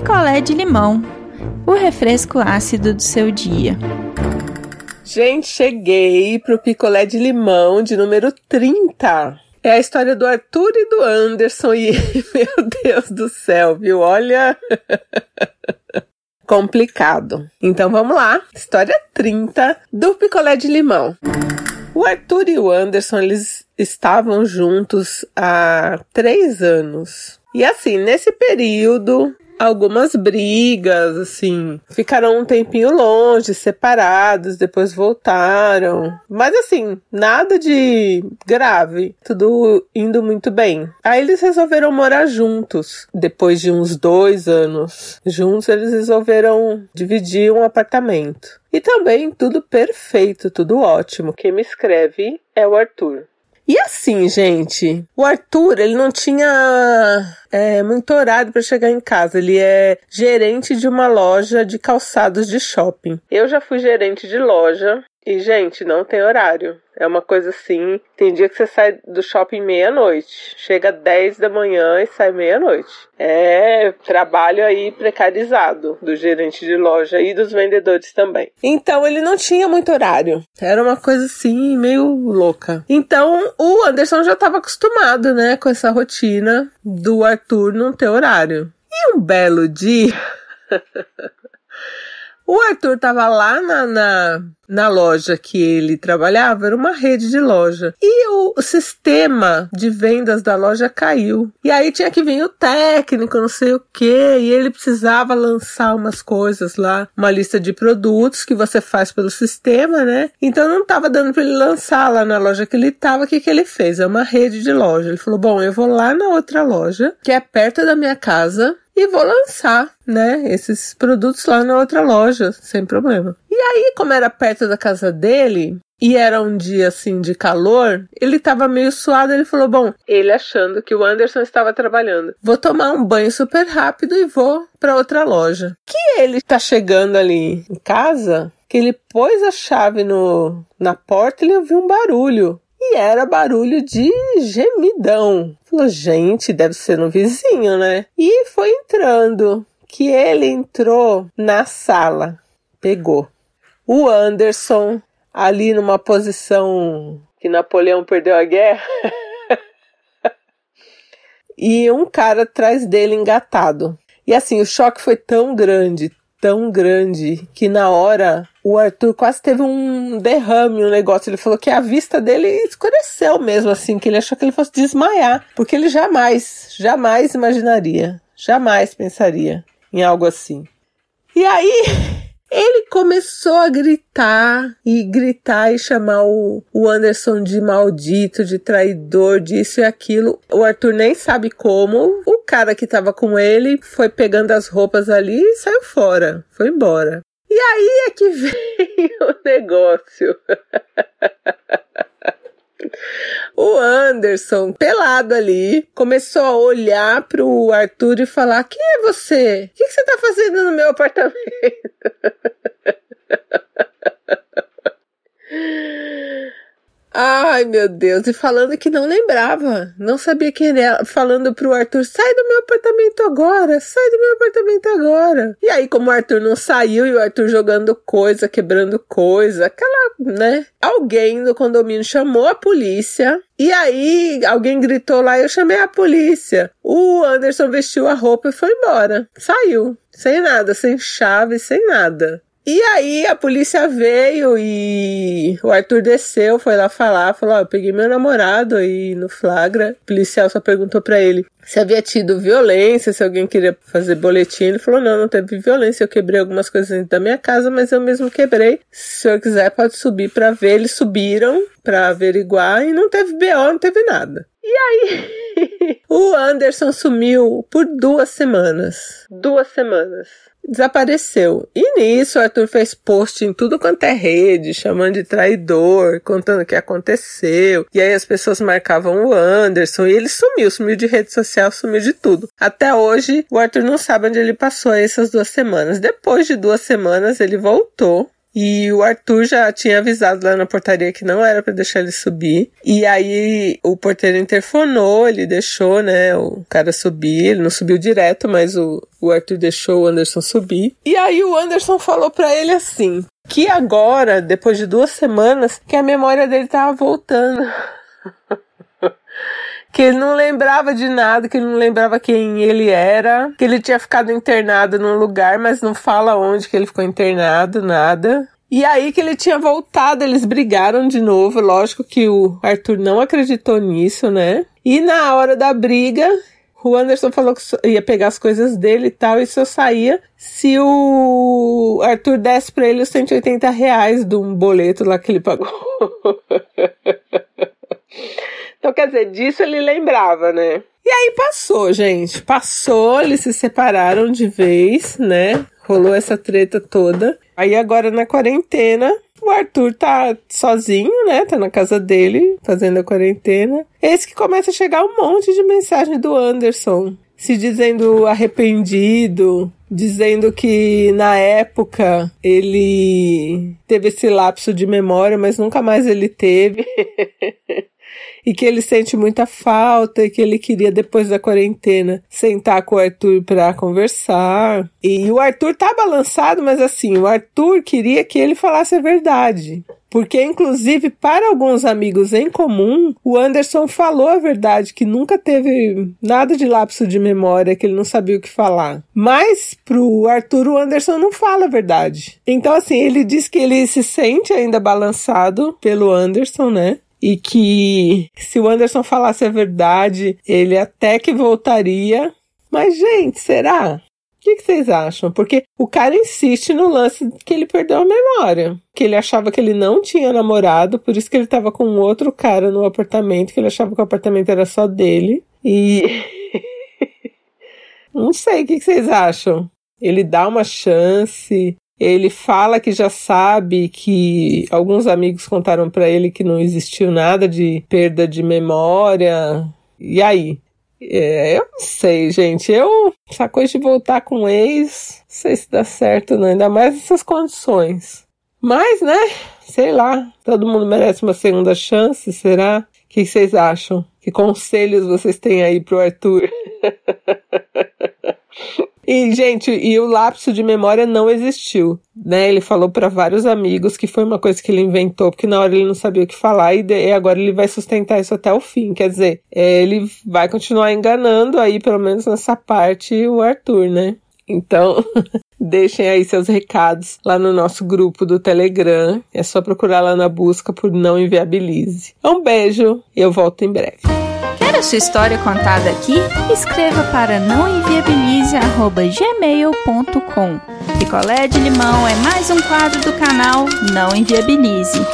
picolé de limão, o refresco ácido do seu dia. Gente, cheguei pro picolé de limão de número 30. É a história do Arthur e do Anderson e meu Deus do céu, viu? Olha complicado. Então vamos lá, história 30 do picolé de limão. O Arthur e o Anderson, eles estavam juntos há três anos. E assim, nesse período, algumas brigas, assim. Ficaram um tempinho longe, separados, depois voltaram. Mas assim, nada de grave. Tudo indo muito bem. Aí eles resolveram morar juntos. Depois de uns dois anos juntos, eles resolveram dividir um apartamento. E também tudo perfeito, tudo ótimo. Quem me escreve é o Arthur. E assim, gente, o Arthur, ele não tinha é, muito horário para chegar em casa. Ele é gerente de uma loja de calçados de shopping. Eu já fui gerente de loja e, gente, não tem horário. É uma coisa assim. Tem dia que você sai do shopping meia-noite, chega 10 da manhã e sai meia-noite. É trabalho aí precarizado do gerente de loja e dos vendedores também. Então ele não tinha muito horário. Era uma coisa assim, meio louca. Então o Anderson já estava acostumado, né, com essa rotina do Arthur não ter horário. E um belo dia. O Arthur estava lá na, na, na, loja que ele trabalhava, era uma rede de loja. E o, o, sistema de vendas da loja caiu. E aí tinha que vir o técnico, não sei o que, e ele precisava lançar umas coisas lá, uma lista de produtos que você faz pelo sistema, né? Então não estava dando para ele lançar lá na loja que ele estava. O que, que ele fez? É uma rede de loja. Ele falou: Bom, eu vou lá na outra loja, que é perto da minha casa, e vou lançar, né, esses produtos lá na outra loja, sem problema. E aí, como era perto da casa dele, e era um dia assim de calor, ele tava meio suado, ele falou: "Bom, ele achando que o Anderson estava trabalhando. Vou tomar um banho super rápido e vou para outra loja". Que ele tá chegando ali em casa, que ele pôs a chave no na porta, ele ouviu um barulho e era barulho de gemidão. Falou, gente, deve ser no vizinho, né? E foi entrando. Que ele entrou na sala, pegou o Anderson ali numa posição que Napoleão perdeu a guerra. e um cara atrás dele engatado. E assim, o choque foi tão grande, tão grande, que na hora o Arthur quase teve um derrame, um negócio. Ele falou que a vista dele escureceu mesmo, assim, que ele achou que ele fosse desmaiar, porque ele jamais, jamais imaginaria, jamais pensaria em algo assim. E aí ele começou a gritar e gritar e chamar o, Anderson de maldito, de traidor, disso e aquilo. O Arthur nem sabe como. O cara que tava com ele foi pegando as roupas ali e saiu fora, foi embora. E aí é que vem o negócio. O Anderson, pelado ali, começou a olhar pro Arthur e falar: Quem é você? O que, que você tá fazendo no meu apartamento? Ai, meu Deus. E falando que não lembrava, não sabia quem era. Falando pro Arthur: sai do meu apartamento agora, sai do meu apartamento agora. E aí, como o Arthur não saiu e o Arthur jogando coisa, quebrando coisa, aquela, né? Alguém no condomínio chamou a polícia. E aí, alguém gritou lá, eu chamei a polícia. O Anderson vestiu a roupa e foi embora. Saiu. Sem nada, sem chave, sem nada. E aí a polícia veio e o Arthur desceu, foi lá falar, falou: Ó, oh, eu peguei meu namorado aí no flagra. O policial só perguntou para ele se havia tido violência, se alguém queria fazer boletim. Ele falou: não, não teve violência. Eu quebrei algumas coisas dentro da minha casa, mas eu mesmo quebrei. Se o senhor quiser, pode subir para ver. Eles subiram para averiguar e não teve BO, não teve nada. E aí? o Anderson sumiu por duas semanas. Duas semanas desapareceu. E nisso, o Arthur fez post em tudo quanto é rede, chamando de traidor, contando o que aconteceu. E aí as pessoas marcavam o Anderson e ele sumiu, sumiu de rede social, sumiu de tudo. Até hoje, o Arthur não sabe onde ele passou essas duas semanas. Depois de duas semanas, ele voltou E o Arthur já tinha avisado lá na portaria que não era para deixar ele subir. E aí o porteiro interfonou, ele deixou, né, o cara subir. Ele não subiu direto, mas o, o Arthur deixou o Anderson subir. E aí o Anderson falou para ele assim: que agora, depois de duas semanas, que a memória dele tava voltando. que ele não lembrava de nada, que ele não lembrava quem ele era, que ele tinha ficado internado num lugar, mas não fala onde que ele ficou internado, nada. E aí que ele tinha voltado, eles brigaram de novo. Lógico que o Arthur não acreditou nisso, né? E na hora da briga, o Anderson falou que ia pegar as coisas dele e tal, e só saía se o Arthur desse pra ele os 180 reais de um boleto lá que ele pagou. Então, quer dizer, disso ele lembrava, né? E aí passou, gente. Passou, eles se separaram de vez, né? Rolou essa treta toda. Aí agora na quarentena, o Arthur tá sozinho, né? Tá na casa dele, fazendo a quarentena. Esse que começa a chegar um monte de mensagem do Anderson. Se dizendo arrependido, dizendo que na época ele teve esse lapso de memória, mas nunca mais ele teve. e que ele sente muita falta e que ele queria depois da quarentena sentar com o Arthur para conversar. E o Arthur tá balançado, mas assim, o Arthur queria que ele falasse a verdade. Porque, inclusive, para alguns amigos em comum, o Anderson falou a verdade, que nunca teve nada de lapso de memória, que ele não sabia o que falar. Mas, pro Arthur, o Anderson não fala a verdade. Então, assim, ele diz que ele se sente ainda balançado pelo Anderson, né? E que se o Anderson falasse a verdade, ele até que voltaria. Mas, gente, será? O que, vocês acham? Porque o cara insiste no lance que ele perdeu a memória. Que ele achava que ele não tinha namorado, por isso que ele estava com outro cara no apartamento, que ele achava que o apartamento era só dele. E. não sei, o que vocês acham? Ele dá uma chance, ele fala que já sabe que alguns amigos contaram para ele que não existiu nada de perda de memória. E aí? É, eu não sei, gente. Eu, essa coisa de voltar com o ex, não sei se dá certo, não. Ainda mais nessas condições. Mas, né? Sei lá. Todo mundo merece uma segunda chance, será? O que vocês acham? Que conselhos vocês têm aí pro Arthur? E, gente, e o lapso de memória não existiu, né? Ele falou para vários amigos que foi uma coisa que ele inventou, porque na hora ele não sabia o que falar e, de, e agora ele vai sustentar isso até o fim. Quer dizer, é, ele vai continuar enganando aí, pelo menos nessa parte, o Arthur, né? Então, deixem aí seus recados lá no nosso grupo do Telegram. É só procurar lá na busca por Não Inviabilize. Um beijo e eu volto em breve. A sua história contada aqui? Escreva para nãoenviabilize.gmail.com Picolé de limão é mais um quadro do canal Não Enviabilize.